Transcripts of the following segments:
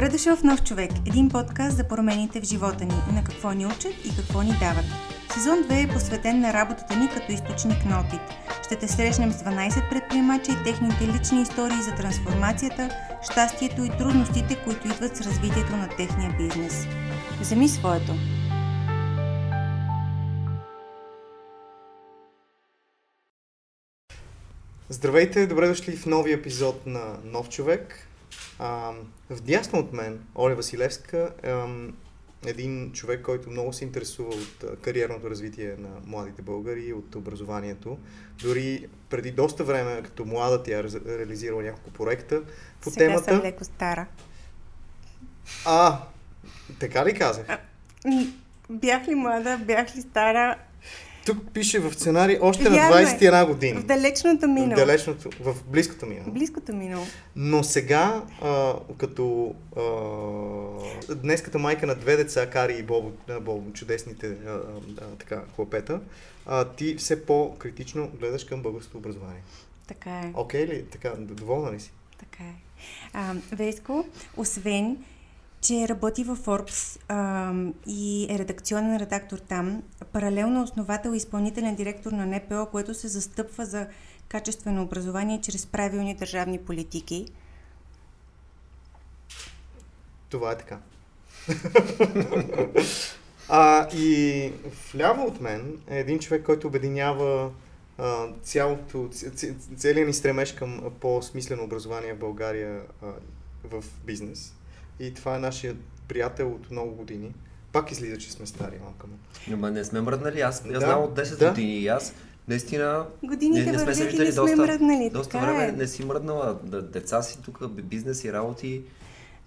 Добре дошъл в Нов човек, един подкаст за промените в живота ни, на какво ни учат и какво ни дават. Сезон 2 е посветен на работата ни като източник на опит. Ще те срещнем с 12 предприемачи и техните лични истории за трансформацията, щастието и трудностите, които идват с развитието на техния бизнес. Вземи своето! Здравейте, добре дошли в новия епизод на Нов човек. А, вдясно от мен, Оля Василевска, един човек, който много се интересува от кариерното развитие на младите българи, от образованието. Дори преди доста време, като млада, тя е реализирала няколко проекта по Сега темата. съм леко стара. А, така ли казах? Бях ли млада, бях ли стара? Тук пише в сценарий още Вярно на е. 21 години. В далечното минало. В далечното, в близкото минало. Близкото минало. Но сега, а, като а, днеската майка на две деца, Кари и Бобо, Бобо чудесните а, а, така, хлопета, а, ти все по-критично гледаш към българското образование. Така е. Окей ли? Така, доволна ли си? Така е. А, Веско, освен, че работи във Forbes а, и е редакционен редактор там, паралелно основател и изпълнителен директор на НПО, което се застъпва за качествено образование чрез правилни държавни политики. Това е така. а, и вляво от мен е един човек, който обединява а, цялото, целият ни стремеж към по-смислено образование в България а, в бизнес. И това е нашия приятел от много години. Пак излиза, че сме стари малко. Ама не сме мръднали. Аз, Да, аз знам от 10 да. години и аз наистина Годините не, не сме се и виждали не сме доста, мръднали. доста така време. е. Не си мръднала. Деца си тук, бизнес и работи.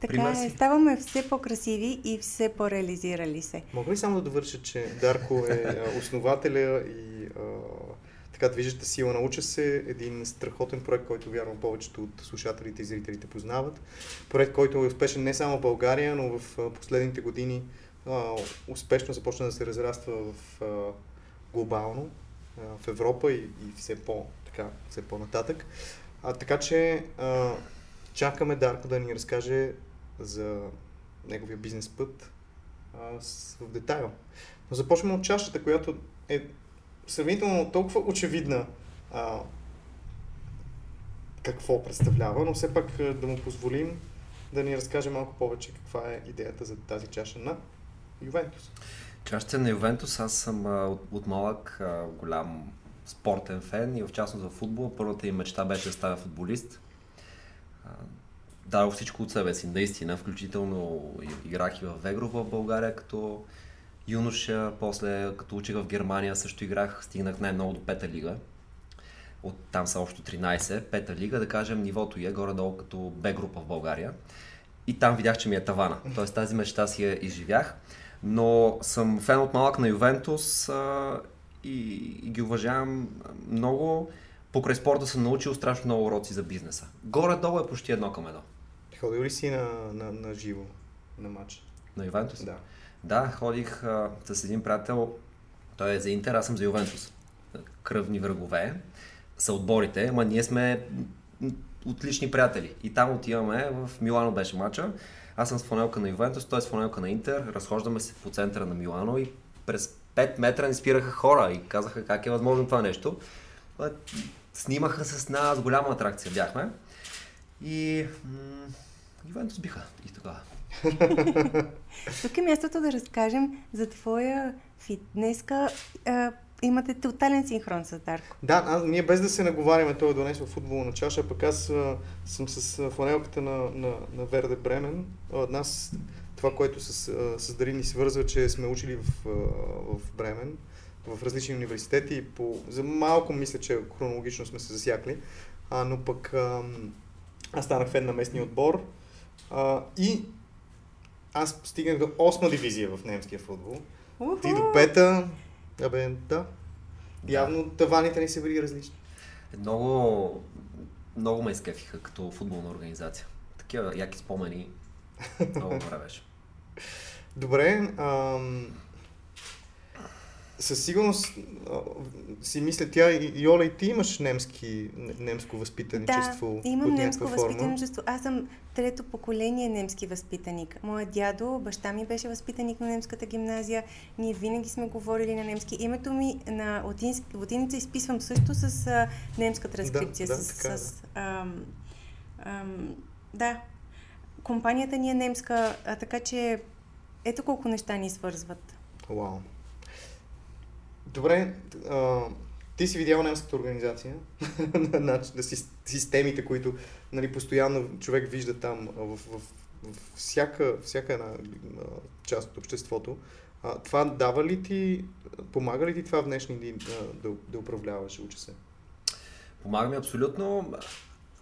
Така е. Ставаме все по-красиви и все по-реализирали се. Мога ли само да довърша, че Дарко е основателя и а, така движеща сила науча се, един страхотен проект, който вярвам повечето от слушателите и зрителите познават. Проект, който е успешен не само в България, но в последните години а, успешно започна да се разраства в а, глобално, а, в Европа и, и все, по, така, все по-нататък. А, така че а, чакаме Дарко да ни разкаже за неговия бизнес път а, с, в детайл. Но започваме от чашата, която е сравнително толкова очевидна а, какво представлява, но все пак да му позволим да ни разкаже малко повече каква е идеята за тази чаша на Ювентус. Чашата на Ювентус, аз съм а, от, от малък а, голям спортен фен и в частност в футбол. Първата им мечта беше да става футболист. Дадох всичко от себе си, наистина, включително играх и в Вегро в България като юноша, после като учих в Германия също играх, стигнах най-много до пета лига. От там са общо 13, пета лига, да кажем, нивото е горе-долу като Б група в България. И там видях, че ми е тавана. Тоест тази мечта си я изживях. Но съм фен от малък на Ювентус а, и, и ги уважавам много. Покрай спорта съм научил страшно много уроци за бизнеса. Горе-долу е почти едно към едно. Ходил ли си на, на, на живо на матч? На Ювентус? Да. Да, ходих а, с един приятел, той е за Интер, аз съм за Ювентус. Кръвни врагове са отборите, ама ние сме отлични приятели. И там отиваме, в Милано беше мача, аз съм с фанелка на Ювентус, той е с фанелка на Интер, разхождаме се по центъра на Милано и през 5 метра ни спираха хора и казаха как е възможно това нещо. Снимаха с нас, голяма атракция бяхме. И м- Ювентус биха и тогава. Тук е мястото да разкажем за твоя фит. Днеска а, имате тотален синхрон с Дарко. Да, а, ние без да се наговаряме, той е донесъл футбол на чаша, пък аз а, съм с фланелката на, на, на Верде Бремен. А, нас, това, което с, а, с Дарин ни свързва, че сме учили в, а, в Бремен, в различни университети. По, за малко мисля, че хронологично сме се засякли, а, но пък а, аз станах фен на местния отбор а, и аз стигнах до 8 дивизия в немския футбол. Ти до пета, абе, да. Явно таваните ни са били различни. Много, много ме изкефиха като футболна организация. Такива яки спомени. Много добре беше. Добре, ам... със сигурност си мисля, тя и Йола и ти имаш немски, немско възпитаничество. Да, имам немско форма. възпитаничество. Аз съм трето поколение немски възпитаник. Моят дядо, баща ми беше възпитаник на немската гимназия. Ние винаги сме говорили на немски. Името ми на латински, латиница изписвам също с а, немска транскрипция. да, с, така е, с, ам, ам, да. Компанията ни е немска, а, така че ето колко неща ни свързват. Вау. Добре, а, ти си видял немската организация, системите, които нали, постоянно човек вижда там в, в, в всяка, всяка една част от обществото. А, това дава ли ти, помага ли ти това в днешни дни да, да управляваш, учи се? Помага ми абсолютно.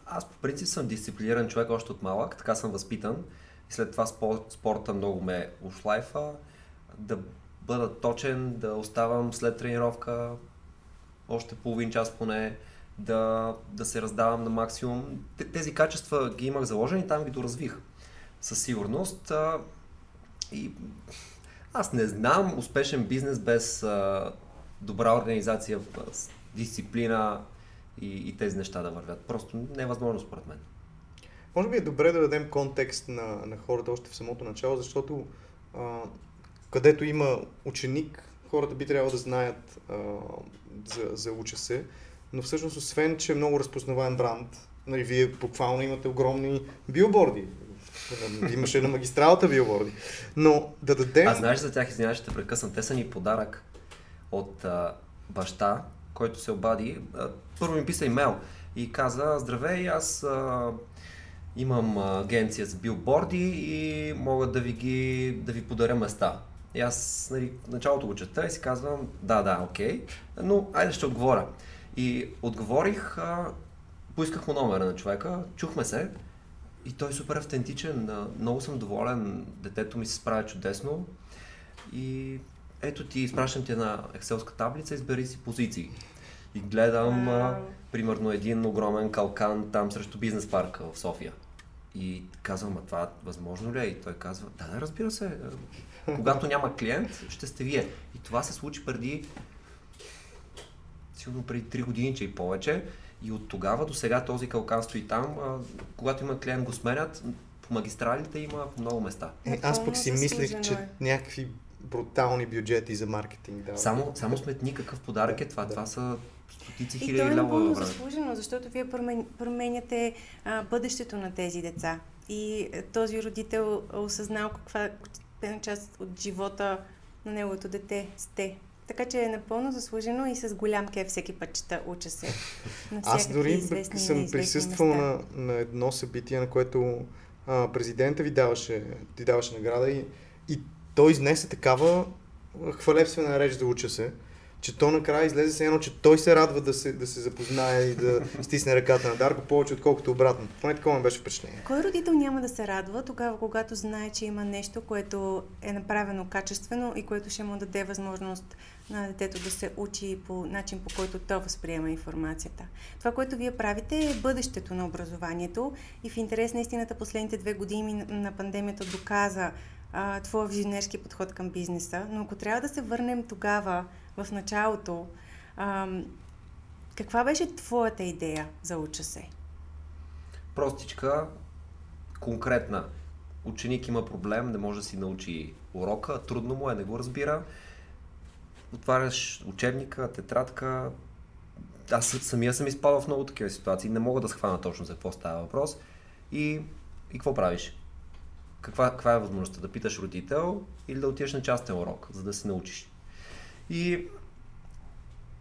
Аз по принцип съм дисциплиниран човек още от малък, така съм възпитан. След това спор, спорта много ме ушлайфа. Да бъда точен, да оставам след тренировка още половин час поне, да, да се раздавам на максимум. Тези качества ги имах заложени, там ги доразвих със сигурност. И аз не знам успешен бизнес без добра организация, дисциплина и, и тези неща да вървят. Просто невъзможно според мен. Може би е добре да дадем контекст на, на хората още в самото начало, защото а, където има ученик, хората би трябвало да знаят а, за, за уча се, но всъщност освен, че е много разпознаваем бранд, нали, вие буквално имате огромни билборди, имаше на магистралата билборди, но да дадем... А знаеш за тях, извинявай, ще прекъсна, те са ни подарък от а, баща, който се обади. А, първо ми писа имейл и каза, здравей, аз а, имам агенция за билборди и мога да ви, ги, да ви подаря места. И аз нали, началото го чета и си казвам, да, да, окей, но айде ще отговоря. И отговорих, а, поисках му номера на човека, чухме се и той е супер автентичен, много съм доволен, детето ми се справя чудесно и ето ти, изпращам ти една екселска таблица, избери си позиции. И гледам, а, примерно, един огромен калкан там срещу бизнес парка в София. И казвам, а това възможно ли е? И той казва, да, да, разбира се, когато няма клиент, ще сте вие. И това се случи преди, сигурно преди 3 години, че и повече. И от тогава до сега този калкан стои там. А, когато има клиент го сменят, по магистралите има по много места. Е, аз пък си мислех, че някакви брутални бюджети за маркетинг. Да. Само, само сметни какъв подарък е това. Да. Това са стотици хиляди лева. И то е напълно заслужено, защото вие променяте а, бъдещето на тези деца. И е, този родител осъзнал каква част от живота на неговото дете сте. Така че е напълно заслужено и с голям кеф всеки път чета, уча се. На Аз дори известни, съм присъствал на, на едно събитие, на което а, президента ви даваше, ти даваше награда и, и той изнесе такава хвалебствена реч да уча се че то накрая излезе се едно, че той се радва да се, да се запознае и да стисне ръката на Дарко повече, отколкото обратно. Поне такова ми беше впечатление. Кой родител няма да се радва тогава, когато знае, че има нещо, което е направено качествено и което ще му даде възможност на детето да се учи по начин, по който то възприема информацията. Това, което вие правите е бъдещето на образованието и в интерес на истината последните две години на пандемията доказа а, твоя визионерски подход към бизнеса, но ако трябва да се върнем тогава, в началото, а, каква беше твоята идея за уча се? Простичка, конкретна. Ученик има проблем, не може да си научи урока, трудно му е, не го разбира. Отваряш учебника, тетрадка. Аз самия съм изпадал в много такива ситуации, не мога да схвана точно за какво става въпрос. И, и какво правиш? каква, каква е възможността? Да питаш родител или да отидеш на частен урок, за да се научиш. И,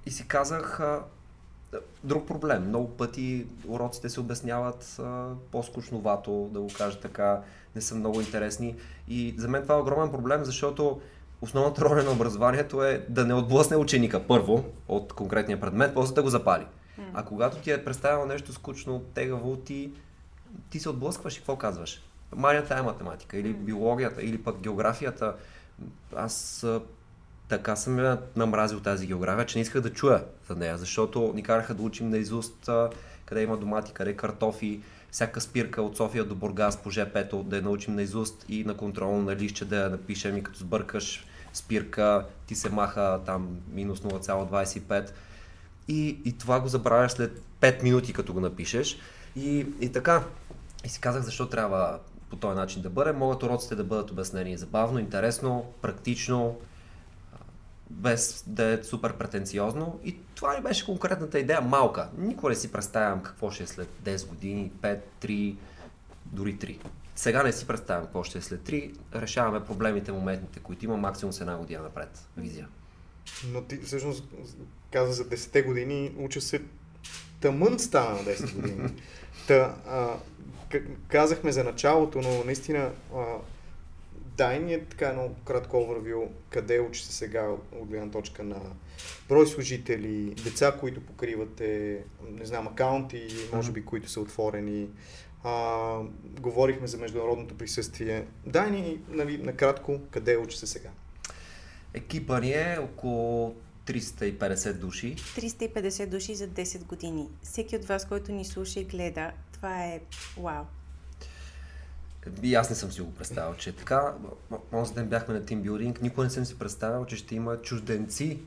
и си казах, а, друг проблем. Много пъти уроците се обясняват а, по-скучновато, да го кажа така, не са много интересни. И за мен това е огромен проблем, защото основната роля на образованието е да не отблъсне ученика първо от конкретния предмет, после да го запали. А когато ти е представено нещо скучно, тегаво, ти, ти се отблъскваш и какво казваш? Манията е математика, или биологията, или пък географията. Аз така съм я намразил тази география, че не исках да чуя за нея, защото ни караха да учим наизуст къде има домати, къде картофи, всяка спирка от София до Бургас по ЖП-то да я научим наизуст и на контролно на лище да я напишем и като сбъркаш спирка, ти се маха там минус 0,25 и, и това го забравяш след 5 минути, като го напишеш. И, и така, и си казах защо трябва по този начин да бъде. Могат уроците да бъдат обяснени забавно, интересно, практично, без да е супер претенциозно. И това ми беше конкретната идея, малка. Никога не си представям какво ще е след 10 години, 5, 3, дори 3. Сега не си представям какво ще е след 3. Решаваме проблемите, моментите, които има максимум с една година напред. Визия. Но ти всъщност каза за 10 години, уча се тъмън стана на 10 години. Та, а, казахме за началото, но наистина а, дай ни е така едно кратко overview, къде учи се сега от гледна точка на брой служители, деца, които покривате, не знам, акаунти, може би, които са отворени. А, говорихме за международното присъствие. Дай ни нали, накратко къде учи се сега. Екипа ни е около 350 души. 350 души за 10 години. Всеки от вас, който ни слуша и гледа, това е вау. И аз не съм си го представил, че е така. Онзи ден бяхме на тимбилдинг, никой не съм си представил, че ще има чужденци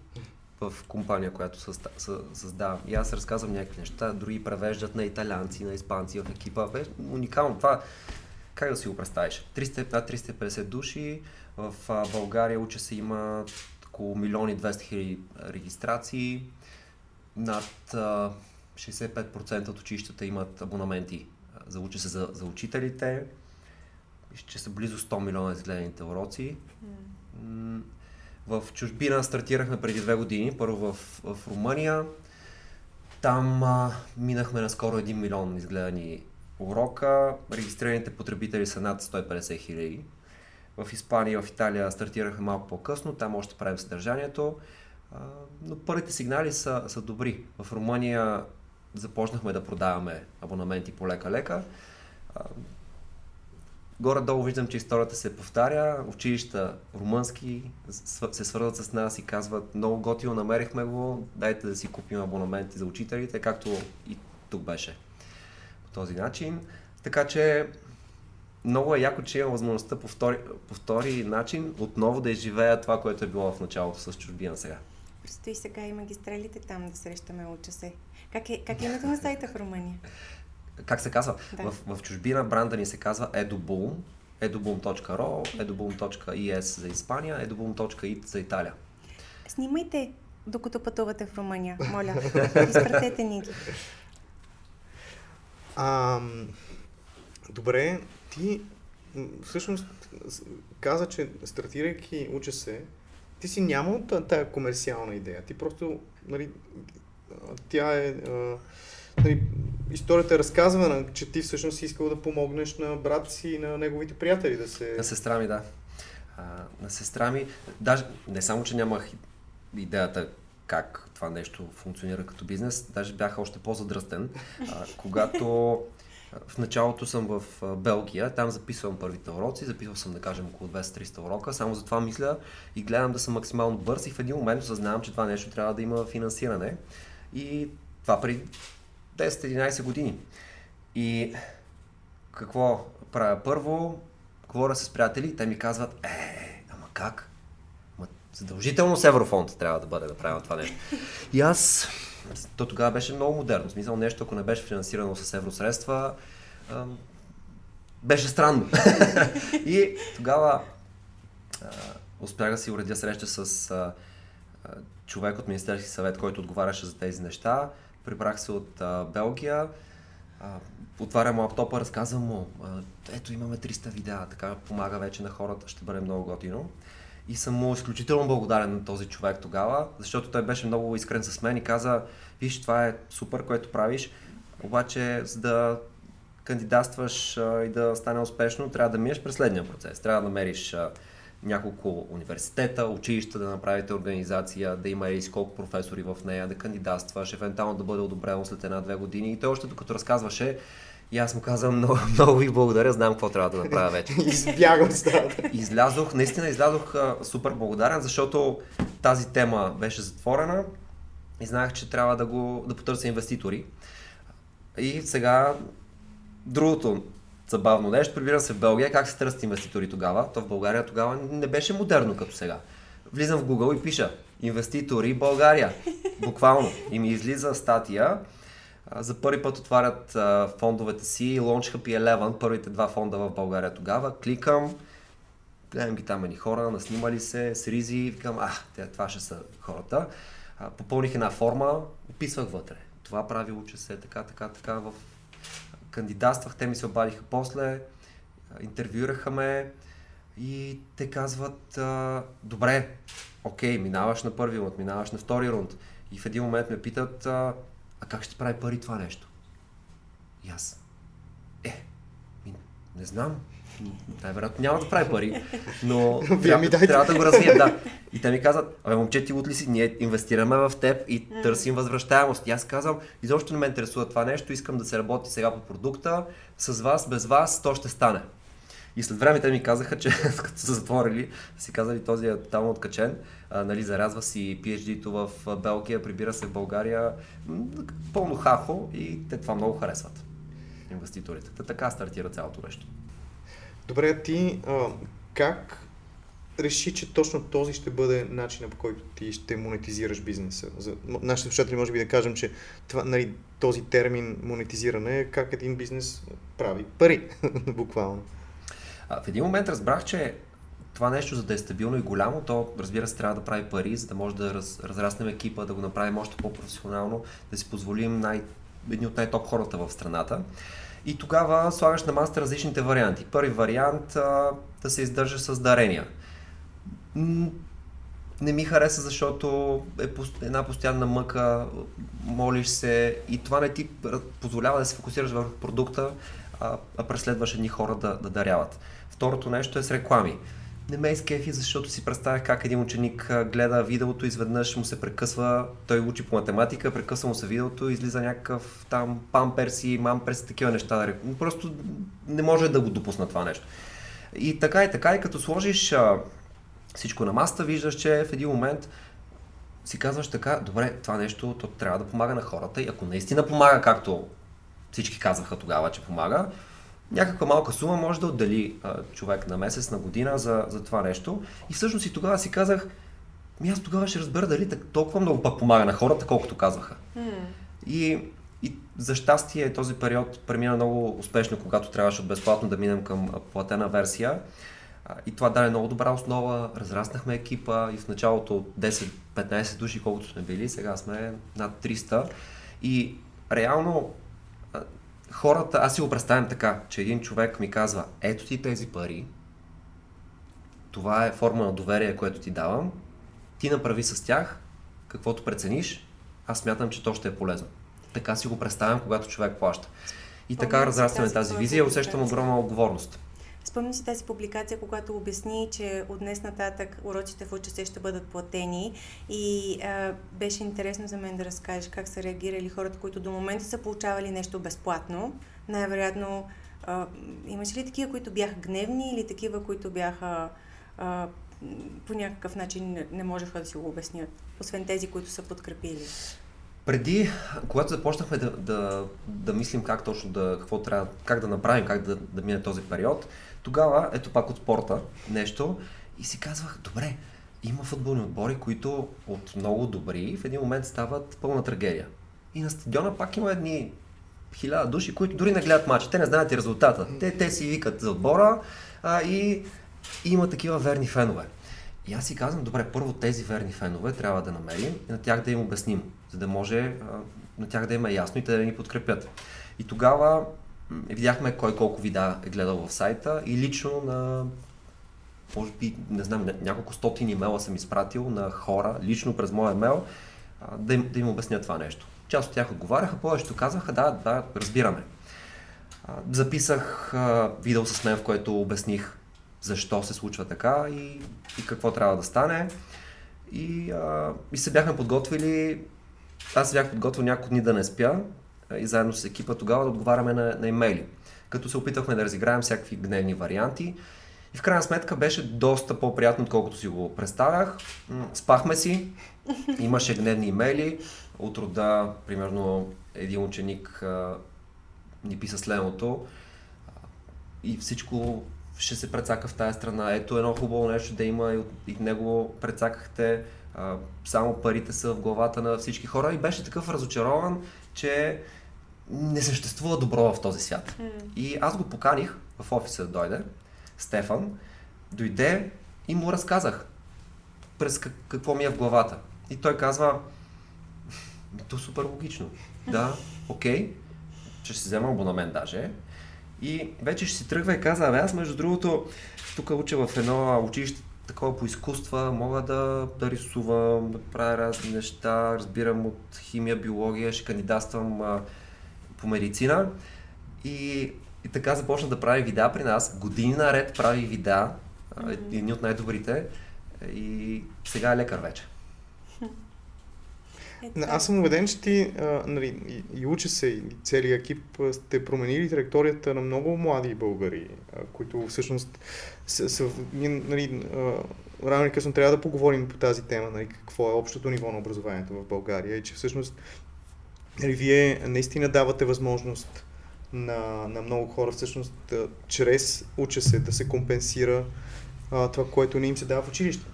в компания, която създавам. И аз разказвам някакви неща, други превеждат на италианци, на испанци в екипа. Бе, уникално. Това, как да си го представиш? 300, 350 души, в България уча се има около милиони 200 хиляди регистрации, над 65% от училищата имат абонаменти за уча се за, за учителите, че са близо 100 милиона изгледаните уроци. Mm. В чужбина стартирахме преди две години, първо в, в Румъния. Там а, минахме на скоро 1 милион изгледани урока. Регистрираните потребители са над 150 хиляди. В Испания и в Италия стартирахме малко по-късно, там още правим съдържанието. А, но първите сигнали са, са добри. В Румъния започнахме да продаваме абонаменти по лека-лека. Горе-долу виждам, че историята се повтаря. Училища румънски се свързват с нас и казват много готино, намерихме го, дайте да си купим абонаменти за учителите, както и тук беше по този начин. Така че много е яко, че имам възможността по втори, по втори начин отново да изживея това, което е било в началото с чужбина сега. Предстои сега и магистралите там да срещаме уча се. Как е, как е името на сайта в Румъния? Как се казва? Да. В, в чужбина бранда ни се казва edubulm, edubulm.ro, edubulm.es за Испания, edubulm.it за Италия. Снимайте, докато пътувате в Румъния, моля. Изпратете ни ги. А, добре, ти всъщност каза, че стартирайки уча се, ти си нямал тая комерциална идея. Ти просто, нали, тя е... Нали, историята е разказвана, че ти всъщност си искал да помогнеш на брат си и на неговите приятели да се... На сестра ми, да. А, на сестра ми, даже не само, че нямах идеята как това нещо функционира като бизнес, даже бях още по-задръстен, а, когато в началото съм в Белгия, там записвам първите уроци, записвал съм да кажем около 200-300 урока, само за това мисля и гледам да съм максимално бърз и в един момент осъзнавам, че това нещо трябва да има финансиране. И това при 10-11 години. И какво правя? Първо, говоря с приятели, те ми казват, е, ама как? Ма, задължително с Еврофонд трябва да бъде направено това нещо. И аз, то тогава беше много модерно. Смисъл нещо, ако не беше финансирано с евросредства, беше странно. и тогава успях да си уредя среща с човек от Министерски съвет, който отговаряше за тези неща. Прибрах се от а, Белгия, а, отварям лаптопа, разказвам му, а, ето имаме 300 видеа, така помага вече на хората, ще бъде много готино. И съм му изключително благодарен на този човек тогава, защото той беше много искрен с мен и каза, виж, това е супер, което правиш, обаче за да кандидатстваш а, и да стане успешно, трябва да минеш през следния процес. Трябва да намериш а, няколко университета, училища да направите организация, да има и колко професори в нея, да кандидатстваш, евентуално да бъде одобрено след една-две години. И той още докато разказваше, и аз му казвам много, много ви благодаря, знам какво трябва да направя вече. Избягам страната. Излязох, наистина излязох а, супер благодарен, защото тази тема беше затворена и знаех, че трябва да, го, да потърся инвеститори. И сега другото забавно нещо. Прибирам се в Белгия. Как се търсят инвеститори тогава? То в България тогава не беше модерно като сега. влизам в Google и пиша инвеститори България. Буквално. И ми излиза статия. За първи път отварят фондовете си. Launch Happy Eleven, първите два фонда в България тогава. Кликам, гледам ги там едни хора, наснимали се, с ризи, викам, а, това ще са хората. Попълних една форма, описвах вътре. Това прави уча се, така, така, така. В... Кандидатствах, те ми се обадиха после, интервюираха ме и те казват, добре, окей, минаваш на първи рунд, минаваш на втори рунд. И в един момент ме питат, а, как ще прави пари това нещо? И аз, е, не знам, най-вероятно няма да прави пари, но трябва, трябва да го развием. Да. И те ми казват, абе момче ти ли си, ние инвестираме в теб и търсим възвръщаемост. И аз казвам, изобщо не ме интересува това нещо, искам да се работи сега по продукта, с вас, без вас, то ще стане. И след време те ми казаха, че като са затворили, си казали този е тотално откачен, а, нали, зарязва си PhD-то в Белгия, прибира се в България, пълно хахо и те това много харесват инвеститорите. Та така стартира цялото нещо. Добре, ти а, как реши, че точно този ще бъде начинът по който ти ще монетизираш бизнеса? За нашите слушатели може би да кажем, че това, нали, този термин монетизиране е как един бизнес прави пари, буквално. А, в един момент разбрах, че това нещо, за да е стабилно и голямо, то разбира се трябва да прави пари, за да може да раз, разраснем екипа, да го направим още по-професионално, да си позволим най, едни от най-топ хората в страната. И тогава слагаш на масата различните варианти. Първи вариант а, да се издържа с дарения. Не ми хареса, защото е една постоянна мъка, молиш се и това не ти позволява да се фокусираш върху продукта, а, преследваш едни хора да, да даряват. Второто нещо е с реклами. Не ме изкефи, защото си представях как един ученик гледа видеото, изведнъж му се прекъсва, той учи по математика, прекъсва му се видеото, излиза някакъв там памперси, мамперси, такива неща. Просто не може да го допусна това нещо. И така и така, и като сложиш всичко на маста, виждаш, че в един момент си казваш така, добре, това нещо то трябва да помага на хората и ако наистина помага, както всички казваха тогава, че помага, някаква малка сума може да отдели а, човек на месец, на година за, за това нещо. И всъщност и тогава си казах, ми аз тогава ще разбера дали толкова много пък помага на хората, колкото казваха. Mm. И, и за щастие този период премина много успешно, когато трябваше от безплатно да минем към платена версия. И това даде много добра основа, разраснахме екипа и в началото 10-15 души, колкото сме били, сега сме над 300. И реално хората, аз си го представям така, че един човек ми казва, ето ти тези пари, това е форма на доверие, което ти давам, ти направи с тях каквото прецениш, аз смятам, че то ще е полезно. Така си го представям, когато човек плаща. И така разрастваме тази визия и усещам огромна отговорност. Спомням си тази публикация, когато обясни, че от днес нататък уроците в УЧС ще бъдат платени и а, беше интересно за мен да разкажеш как са реагирали хората, които до момента са получавали нещо безплатно. Най-вероятно имаше ли такива, които бяха гневни или такива, които бяха а, по някакъв начин не, не можеха да си го обяснят, освен тези, които са подкрепили? Преди, когато започнахме да, да, да мислим как точно да, какво трябва, как да направим, как да, да мине този период, тогава, ето пак от спорта, нещо, и си казвах, добре, има футболни отбори, които от много добри в един момент стават пълна трагедия. И на стадиона пак има едни хиляда души, които дори не гледат матча. Те не знаят и резултата. Те, те си викат за отбора а, и, и има такива верни фенове. И аз си казвам, добре, първо тези верни фенове трябва да намерим и на тях да им обясним, за да може а, на тях да има ясно и те да ни подкрепят. И тогава видяхме кой колко вида е гледал в сайта и лично на може би, не знам, няколко стотин имейла съм изпратил на хора, лично през моя имейл, да им, да им обясня това нещо. Част от тях отговаряха, повечето казаха, да, да, разбираме. Записах видео с мен, в което обясних защо се случва така и, и какво трябва да стане. И, и се бяхме подготвили, аз бях подготвил няколко дни да не спя, и заедно с екипа тогава да отговаряме на, на имейли. Като се опитахме да разиграем всякакви гневни варианти. И в крайна сметка беше доста по-приятно, отколкото си го представях. Спахме си, имаше гневни имейли. От рода, примерно, един ученик а, ни писа следното. И всичко ще се прецака в тази страна. Ето едно хубаво нещо да има и, от, и него прецакахте. А, само парите са в главата на всички хора и беше такъв разочарован, че не съществува добро в този свят. Mm. И аз го поканих в офиса да дойде, Стефан, дойде и му разказах през какво ми е в главата. И той казва, то супер логично. Да, окей, okay, ще си взема абонамент даже. И вече ще си тръгва и каза, абе аз между другото, тук уча в едно училище такова по изкуства, мога да, да рисувам, да правя разни неща, разбирам от химия, биология, ще кандидатствам по медицина. И, и така започна да прави видеа при нас. Години наред прави видеа, mm-hmm. едни от най-добрите. И сега е лекар вече. Е, Аз съм убеден, че ти а, нали, и, и уча се, и целият екип сте променили траекторията на много млади българи, а, които всъщност са, са нали, а, рано или късно трябва да поговорим по тази тема, нали, какво е общото ниво на образованието в България и че всъщност вие наистина давате възможност на, на много хора всъщност чрез уча се да се компенсира а, това, което не им се дава в училище.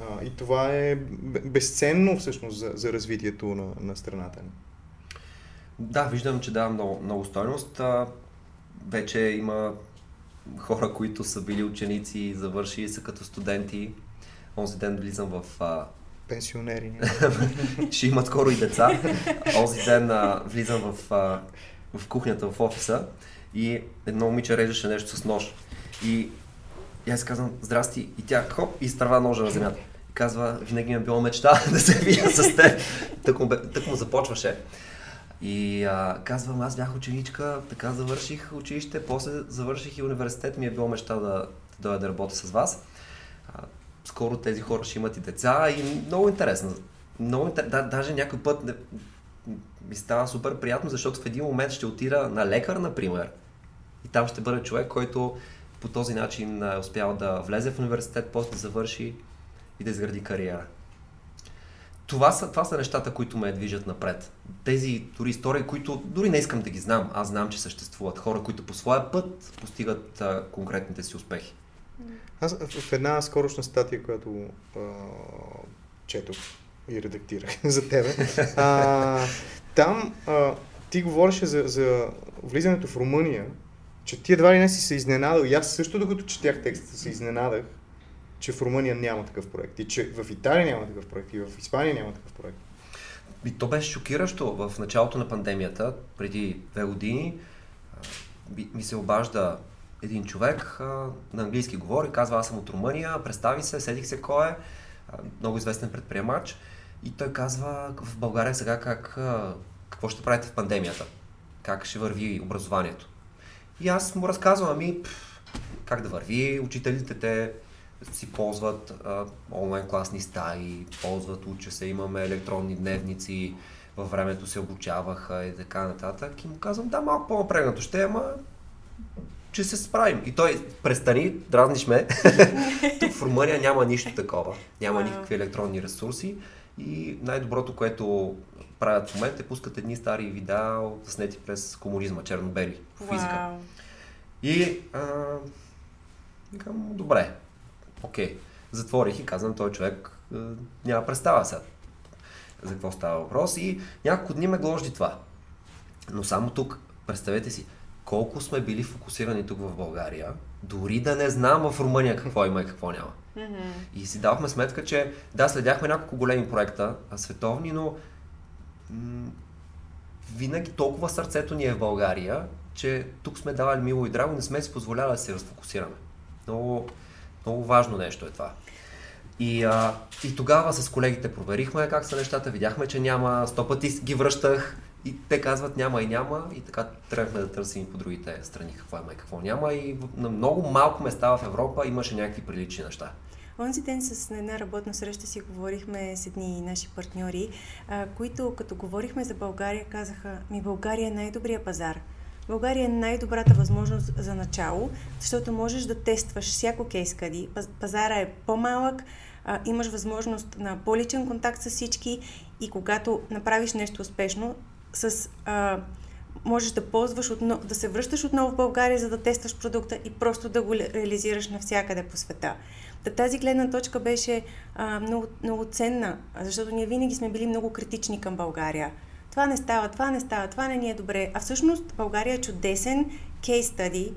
А, и това е безценно всъщност за, за развитието на, на страната ни. Да, виждам, че дава много, много стойност. А, вече има хора, които са били ученици, завършили са като студенти. Онзи ден влизам в... А... Пенсионери. ще имат скоро и деца. Онзи ден а, влизам в, а, в кухнята в офиса и едно момиче режеше нещо с нож. И и аз казвам, здрасти, и тя хоп, и изтърва ножа на земята. И казва, винаги ми е било мечта да се видя с теб. Тък му, тък му започваше. И а, казвам, аз бях ученичка, така завърших училище, после завърших и университет, ми е било мечта да, да дойда да работя с вас. Скоро тези хора ще имат и деца и много интересно. Много интер... да, даже някой път не... ми става супер приятно, защото в един момент ще отида на лекар, например. И там ще бъде човек, който по този начин е успял да влезе в университет, после да завърши и да изгради кариера. Това са, това са нещата, които ме движат напред. Тези дори истории, които дори не искам да ги знам. Аз знам, че съществуват хора, които по своя път постигат а, конкретните си успехи. Аз в една скорошна статия, която а, четох и редактирах за тебе, а, там а, ти говореше за, за влизането в Румъния че ти едва ли не си се изненадал. И аз също, докато четях текста, се изненадах, че в Румъния няма такъв проект. И че в Италия няма такъв проект. И в Испания няма такъв проект. И то беше шокиращо. В началото на пандемията, преди две години, ми се обажда един човек, на английски говори, казва аз съм от Румъния, представи се, седих се кой е, много известен предприемач. И той казва в България сега как, какво ще правите в пандемията, как ще върви образованието. И аз му разказвам, ами, как да върви, учителите те си ползват а, онлайн класни стаи, ползват уча се, имаме електронни дневници, във времето се обучаваха и така нататък. И му казвам, да, малко по-напрегнато ще, ама че се справим. И той, престани, дразниш ме. Тук в Румъния няма нищо такова. Няма никакви електронни ресурси. И най-доброто, което правят в момента, е пускат едни стари видеа, снети през комунизма, черно-бели, по физика. Wow. И а, добре, окей. Затворих и казвам, той човек а, няма представа сега за какво става въпрос и няколко дни ме гложди това. Но само тук, представете си, колко сме били фокусирани тук в България, дори да не знам в Румъния какво има и какво няма. Mm-hmm. И си давахме сметка, че да, следяхме няколко големи проекта, световни, но м- винаги толкова сърцето ни е в България, че тук сме давали мило и драго, не сме си позволяли да се разфокусираме. Много, много важно нещо е това. И, а, и тогава с колегите проверихме как са нещата, видяхме, че няма, сто пъти ги връщах и те казват няма и няма и така тръгнахме да търсим по другите страни какво има и какво няма и на много малко места в Европа имаше някакви прилични неща. Онзи ден с една работна среща си говорихме с едни наши партньори, които като говорихме за България казаха, ми България е най-добрия пазар. България е най-добрата възможност за начало, защото можеш да тестваш всяко кейс къди. Пазара е по-малък, а, имаш възможност на по-личен контакт с всички и когато направиш нещо успешно, с а, можеш да ползваш, отново, да се връщаш отново в България, за да тестваш продукта и просто да го реализираш навсякъде по света. Та тази гледна точка беше а, много, много ценна, защото ние винаги сме били много критични към България. Това не става, това не става, това не ни е добре. А всъщност България е чудесен кейс стади,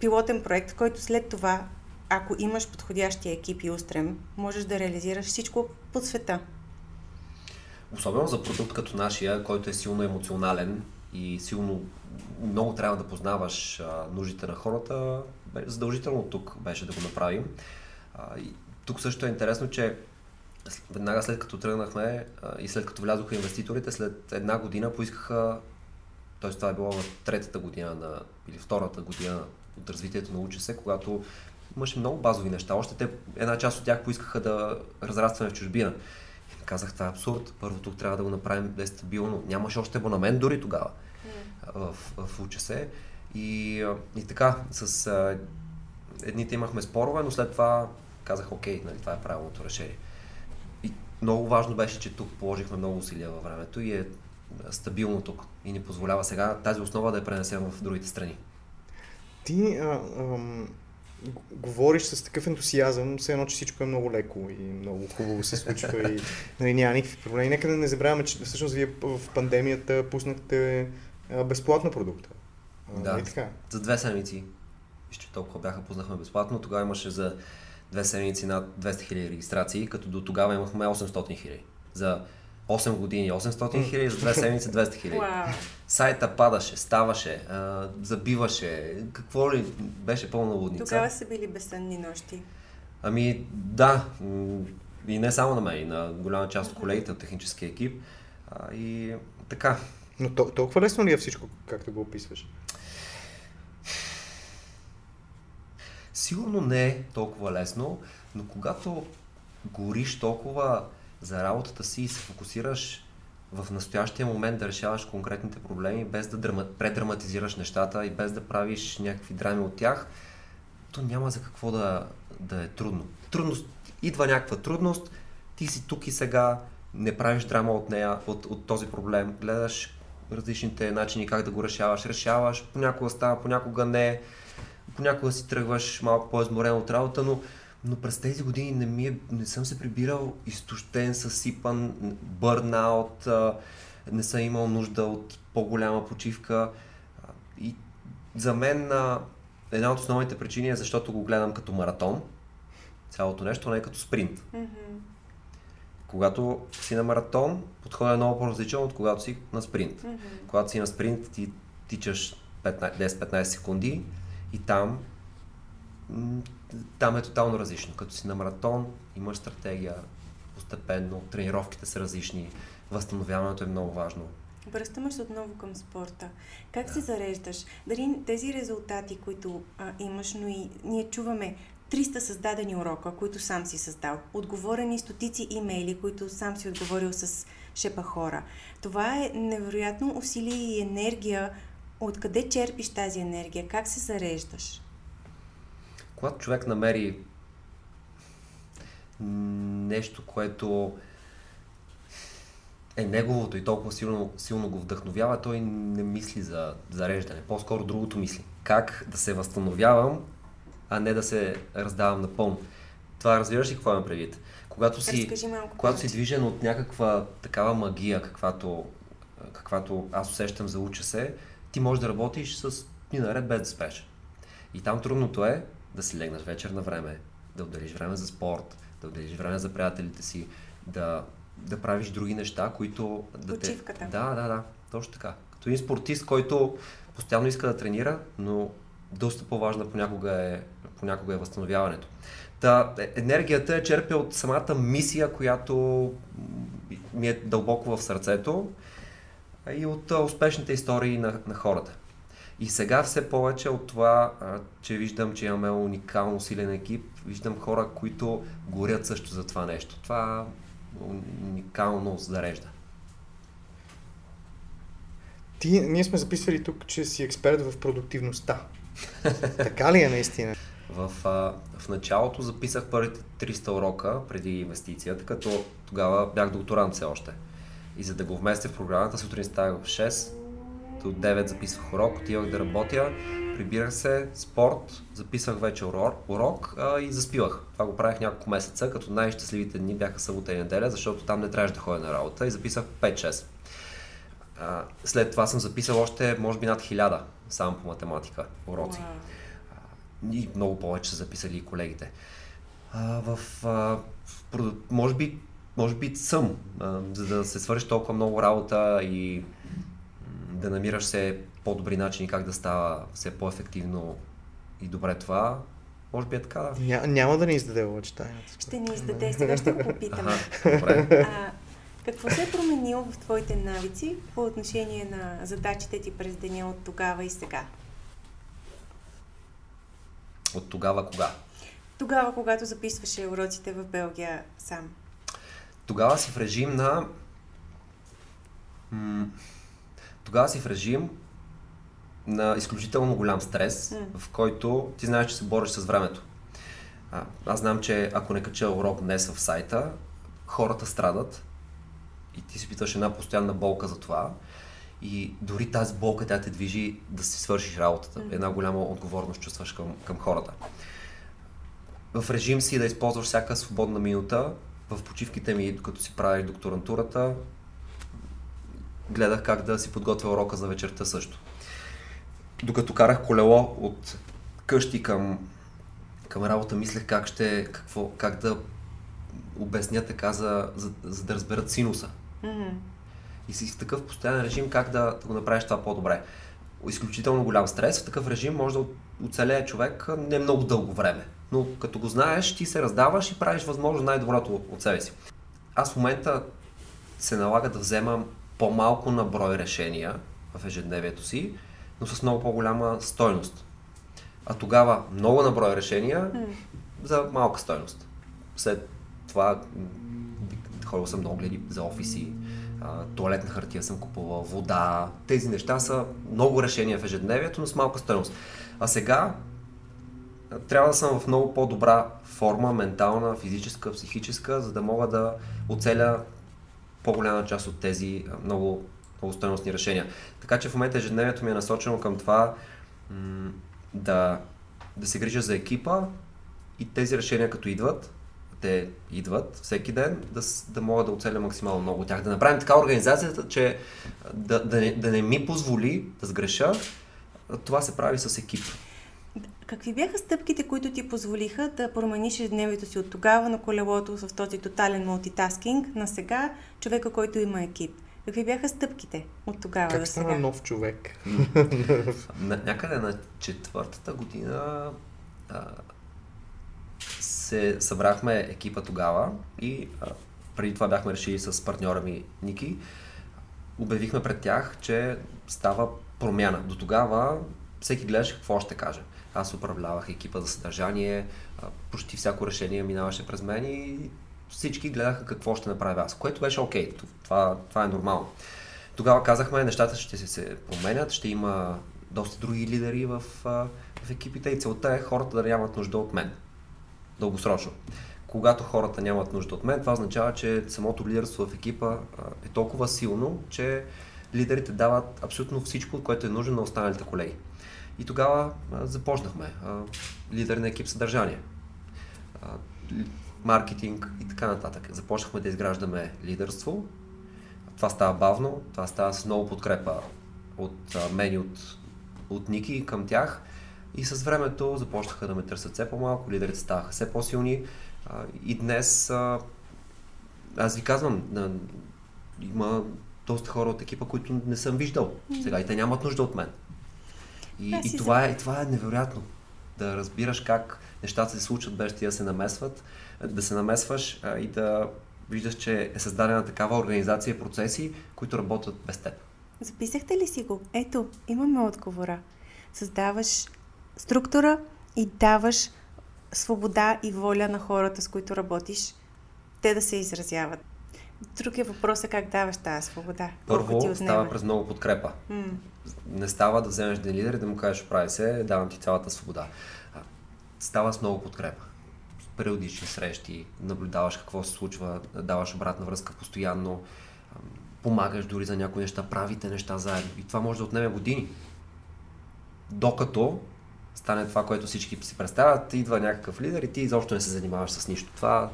пилотен проект, който след това, ако имаш подходящия екип и устрем, можеш да реализираш всичко по света. Особено за продукт като нашия, който е силно емоционален и силно много трябва да познаваш а, нуждите на хората, задължително тук беше да го направим. И тук също е интересно, че веднага след като тръгнахме и след като влязоха инвеститорите, след една година поискаха, т.е. това е било в третата година на, или втората година от развитието на УЧС, когато имаше много базови неща. Още те, една част от тях поискаха да разрастваме в чужбина. Казах, това е абсурд. Първо тук трябва да го направим да е стабилно. Нямаше още абонамент дори тогава в, в УЧС. И, и така, с а, едните имахме спорове, но след това казах, окей, нали, това е правилното решение. И много важно беше, че тук положихме много усилия във времето и е стабилно тук и ни позволява сега тази основа да я пренесем в другите страни. Ти а, ам, говориш с такъв ентусиазъм, все едно, че всичко е много леко и много хубаво се случва и нали, няма никакви проблеми. Нека да не забравяме, че всъщност вие в пандемията пуснахте безплатна продукта. Да, така? за две седмици. Вижте, толкова бяха пуснахме безплатно. Тогава имаше за две седмици над 200 000 регистрации, като до тогава имахме 800 000. За 8 години 800 хиляди, за две седмици 200 хиляди. Wow. Сайта падаше, ставаше, а, забиваше, какво ли, беше пълна лудница. Тогава са били безсънни нощи. Ами да, и не само на мен, и на голяма част от колегите от техническия екип. А, и така. Но толкова лесно ли е всичко, както го описваш? Сигурно не е толкова лесно, но когато гориш толкова за работата си и се фокусираш в настоящия момент да решаваш конкретните проблеми, без да драма, предраматизираш нещата и без да правиш някакви драми от тях, то няма за какво да, да е трудно. Трудност, идва някаква трудност, ти си тук и сега, не правиш драма от нея, от, от този проблем, гледаш различните начини как да го решаваш, решаваш, понякога става, понякога не, понякога си тръгваш малко по-изморен от работа, но но през тези години не, ми е, не съм се прибирал изтощен, съсипан, бърнаут, не съм имал нужда от по-голяма почивка. И за мен една от основните причини е защото го гледам като маратон, цялото нещо, не като спринт. Mm-hmm. Когато си на маратон, подходът е много по-различен от когато си на спринт. Mm-hmm. Когато си на спринт, ти тичаш 10-15 секунди и там там е тотално различно. Като си на маратон, имаш стратегия, постепенно, тренировките са различни, възстановяването е много важно. Връщаме отново към спорта. Как да. се зареждаш? Дали тези резултати, които а, имаш, но и ние чуваме 300 създадени урока, които сам си създал, отговорени стотици имейли, които сам си отговорил с шепа хора. Това е невероятно усилие и енергия. Откъде черпиш тази енергия? Как се зареждаш? Когато човек намери нещо, което е неговото и толкова силно, силно го вдъхновява, той не мисли за зареждане. По-скоро другото мисли. Как да се възстановявам, а не да се раздавам напълно. Това разбираш ли какво имам предвид? Когато си, когато си движен от някаква такава магия, каквато, каквато аз усещам за уча се, ти можеш да работиш с дни наред без да спреш. И там трудното е да си легнеш вечер на време, да отделиш време за спорт, да отделиш време за приятелите си, да, да правиш други неща, които... Да Почивката. Те... Да, да, да, точно така. Като един спортист, който постоянно иска да тренира, но доста по-важна понякога е, понякога е възстановяването. Та, е, енергията е черпя от самата мисия, която ми е дълбоко в сърцето и от успешните истории на, на хората. И сега все повече от това, че виждам, че имаме уникално силен екип, виждам хора, които горят също за това нещо. Това уникално зарежда. Ти, ние сме записали тук, че си експерт в продуктивността. така ли е наистина? В, в началото записах първите 300 урока преди инвестицията, като тогава бях докторант все още. И за да го вместя в програмата, сутрин ставах в 6, до 9 записвах урок, отивах да работя, прибирах се, спорт, записах вече урок, урок а, и заспивах. Това го правих няколко месеца, като най-щастливите дни бяха събота и неделя, защото там не трябваше да ходя на работа и записах 5-6. А, след това съм записал още, може би, над 1000 само по математика уроци. Wow. И много повече са записали и колегите. А, в, а, може би, може би съм, а, за да се свърши толкова много работа и да намираш все по-добри начини как да става все по-ефективно и добре това, може би е така. Ня, няма да ни издаде обаче тайната. Ще ни издаде, сега ще го попитаме. А, какво се е променило в твоите навици по отношение на задачите ти през деня от тогава и сега? От тогава кога? Тогава, когато записваше уроците в Белгия сам. Тогава си в режим на... М- тогава си в режим на изключително голям стрес, М. в който ти знаеш, че се бориш с времето. А, аз знам, че ако не кача урок днес в сайта, хората страдат и ти си питаш една постоянна болка за това. И дори тази болка тя те движи да си свършиш работата. Мгм. Една голяма отговорност чувстваш към, към хората. В режим си да използваш всяка свободна минута. В почивките ми, докато си правих докторантурата, гледах как да си подготвя урока за вечерта също. Докато карах колело от къщи към, към работа, мислех как ще, какво, как да обясня така, за, за, за да разберат синуса. Мгм. И си в такъв постоянен режим как да, да го направиш това по-добре. Изключително голям стрес. В такъв режим може да оцелее човек не много дълго време. Но като го знаеш, ти се раздаваш и правиш възможно най-доброто от себе си. Аз в момента се налага да вземам по-малко на брой решения в ежедневието си, но с много по-голяма стойност. А тогава много на брой решения за малка стойност. След това ходил съм на огледи за офиси, туалетна хартия съм купувал, вода. Тези неща са много решения в ежедневието, но с малка стойност. А сега трябва да съм в много по-добра форма, ментална, физическа, психическа, за да мога да оцеля по-голяма част от тези много, много стойностни решения. Така че в момента ежедневието ми е насочено към това м- да, да се грижа за екипа и тези решения като идват, те идват всеки ден, да, да мога да оцеля максимално много от тях. Да направим така организацията, че да, да, не, да не ми позволи да сгреша. Това се прави с екип. Какви бяха стъпките, които ти позволиха да промениш ежедневието си от тогава на колелото в този тотален мултитаскинг на сега човека, който има екип? Какви бяха стъпките от тогава Как до стана сега? нов човек? На, някъде на четвъртата година а, се събрахме екипа тогава и а, преди това бяхме решили с партньора ми Ники, обявихме пред тях, че става промяна. До тогава всеки гледаше какво ще каже. Аз управлявах екипа за съдържание, почти всяко решение минаваше през мен и всички гледаха какво ще направя аз, което беше окей, това, това е нормално. Тогава казахме, нещата ще се, се променят, ще има доста други лидери в, в екипите и целта е хората да нямат нужда от мен. Дългосрочно. Когато хората нямат нужда от мен, това означава, че самото лидерство в екипа е толкова силно, че лидерите дават абсолютно всичко, което е нужно на останалите колеги. И тогава а, започнахме. А, лидер на екип съдържание, а, маркетинг и така нататък. Започнахме да изграждаме лидерство. Това става бавно, това става с много подкрепа от а, мен и от, от Ники към тях. И с времето започнаха да ме търсят все по-малко, лидерите ставаха все по-силни. А, и днес, а, аз ви казвам, на, има доста хора от екипа, които не съм виждал сега и те нямат нужда от мен. И, и, това, е, и това е невероятно. Да разбираш как нещата се случват без ти да се намесват, да се намесваш а, и да виждаш, че е създадена такава организация и процеси, които работят без теб. Записахте ли си го? Ето, имаме отговора. Създаваш структура и даваш свобода и воля на хората, с които работиш, те да се изразяват. Другия въпрос е как даваш тази свобода. Ти Първо отнема? става през много подкрепа. М. Не става да вземеш един лидер и да му кажеш, прави се, давам ти цялата свобода. А, Става с много подкрепа. Периодични срещи, наблюдаваш какво се случва, даваш обратна връзка постоянно. А, помагаш дори за някои неща, правите неща заедно. И това може да отнеме години. Докато стане това, което всички си представят, идва някакъв лидер и ти изобщо не се занимаваш с нищо. Това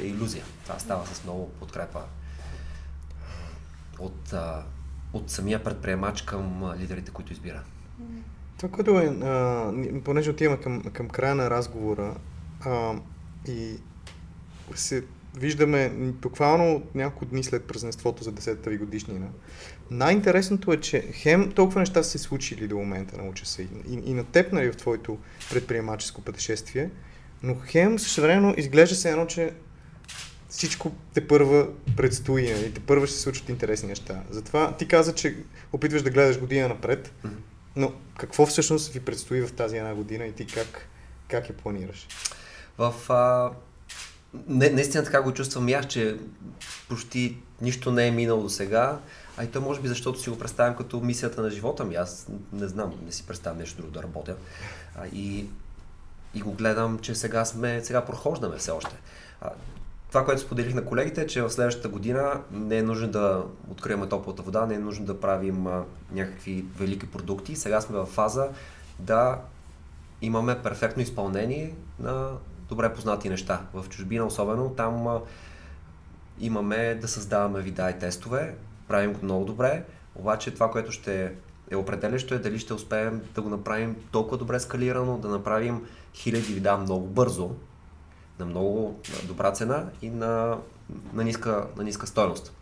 е иллюзия. Това става с много подкрепа от, от самия предприемач към лидерите, които избира. Това, което е, а, понеже отиваме към, към края на разговора а, и се виждаме буквално няколко дни след празненството за 10-та ви годишнина. Най-интересното е, че хем толкова неща са се случили до момента, науча се, и, и, на теб, нали, в твоето предприемаческо пътешествие, но хем същевременно изглежда се едно, че всичко те първа предстои, нали, те първа ще се случват интересни неща. Затова ти каза, че опитваш да гледаш година напред, но какво всъщност ви предстои в тази една година и ти как, как я планираш? В а, не, наистина така го чувствам и аз, че почти нищо не е минало до сега. А и то може би защото си го представям като мисията на живота ми. Аз не знам, не си представям нещо друго да работя. А, и, и го гледам, че сега сме, сега прохождаме все още. А, това, което споделих на колегите е, че в следващата година не е нужно да открием топлата вода, не е нужно да правим а, някакви велики продукти. Сега сме в фаза да имаме перфектно изпълнение на добре познати неща. В чужбина особено, там а, имаме да създаваме вида и тестове, правим го много добре, обаче това, което ще е определящо е дали ще успеем да го направим толкова добре скалирано, да направим хиляди вида много бързо, на много добра цена и на, на, ниска, на ниска стоеност.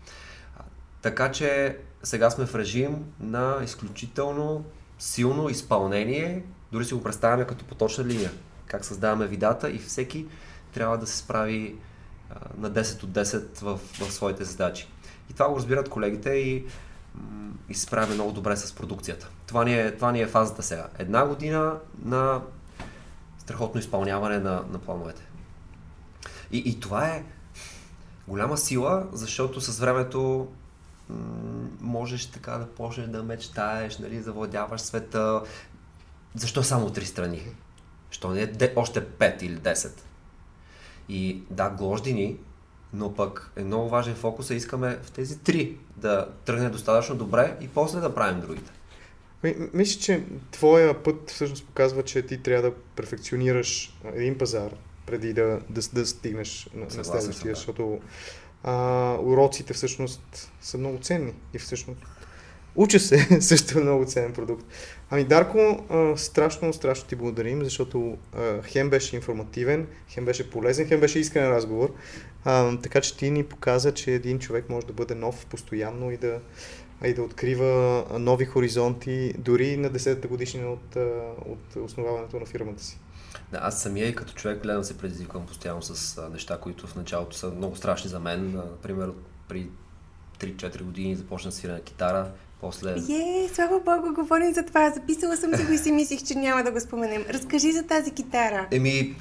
Така че сега сме в режим на изключително силно изпълнение, дори си го представяме като поточна линия как създаваме видата и всеки трябва да се справи на 10 от 10 в, в своите задачи. И това го разбират колегите и, и се справяме много добре с продукцията. Това ни, е, това ни е фазата сега. Една година на страхотно изпълняване на, на плановете. И, и това е голяма сила, защото с времето можеш така да почнеш да мечтаеш, нали, завладяваш света. Защо само три страни? Що не е още 5 или 10? И да, глождини, но пък е много важен фокус, а искаме в тези три да тръгне достатъчно добре и после да правим другите. Мисля, че твоя път всъщност показва, че ти трябва да перфекционираш един пазар преди да, да, да стигнеш на, на следващия, да. защото а, уроците всъщност са много ценни и всъщност уча се също е много ценен продукт. Ами Дарко, а, страшно, страшно ти благодарим, защото а, хем беше информативен, хем беше полезен, хем беше искрен разговор. А, така че ти ни показа, че един човек може да бъде нов постоянно и да, и да открива нови хоризонти, дори на 10-та годишнина от, от основаването на фирмата си. Да, аз самия и като човек гледам се предизвиквам постоянно с а, неща, които в началото са много страшни за мен. Например, при 3-4 години започна да свира на китара, после... Е, слава богу, говорим за това. Записала съм си го и си мислих, че няма да го споменем. Разкажи за тази китара. Еми,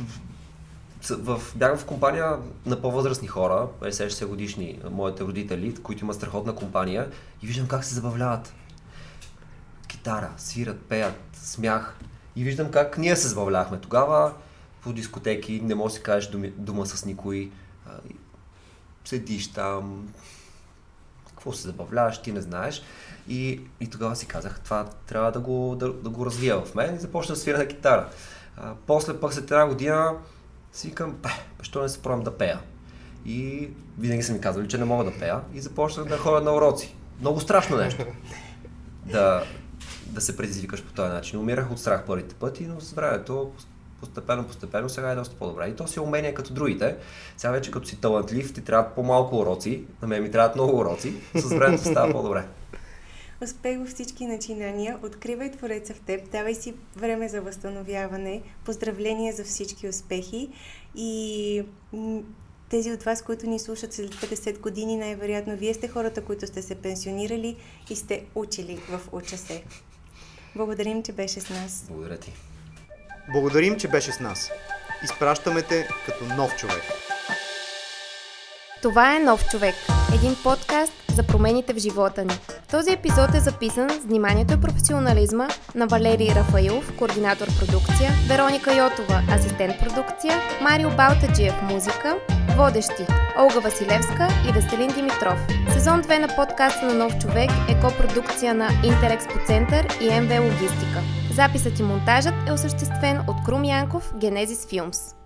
в, бях в компания на по-възрастни хора, 60 годишни, моите родители, които имат страхотна компания и виждам как се забавляват. Китара, свират, пеят, смях. И виждам как ние се забавлявахме тогава по дискотеки, не можеш да си кажеш дума, дума с никой. Седиш там, какво се забавляваш, ти не знаеш. И, и тогава си казах, това трябва да го, да, да го развия в мен и започна да свира на китара. А, после пък след една година си викам, защо не се пробвам да пея? И винаги са ми казвали, че не мога да пея и започнах да ходя на уроци. Много страшно нещо. Да, да се предизвикаш по този начин. Умирах от страх първите пъти, но с времето постепенно, постепенно сега е доста по-добре. И то си умение като другите. Сега вече като си талантлив, ти трябват по-малко уроци, на мен ми трябват много уроци, с времето става по-добре. Успех във всички начинания, откривай Твореца в теб, давай си време за възстановяване, поздравления за всички успехи и тези от вас, които ни слушат след 50 години, най-вероятно вие сте хората, които сте се пенсионирали и сте учили в Уча се. Благодарим, че беше с нас. Благодаря ти. Благодарим, че беше с нас. Изпращаме те като нов човек. Това е Нов човек. Един подкаст за промените в живота ни. Този епизод е записан с вниманието и професионализма на Валерий Рафаилов, координатор продукция, Вероника Йотова, асистент продукция, Марио Балтаджиев, музика, Водещи – Олга Василевска и Веселин Димитров. Сезон 2 на подкаста на Нов човек е копродукция на Интерекспо Център и МВ Логистика. Записът и монтажът е осъществен от Крум Янков, Генезис Филмс.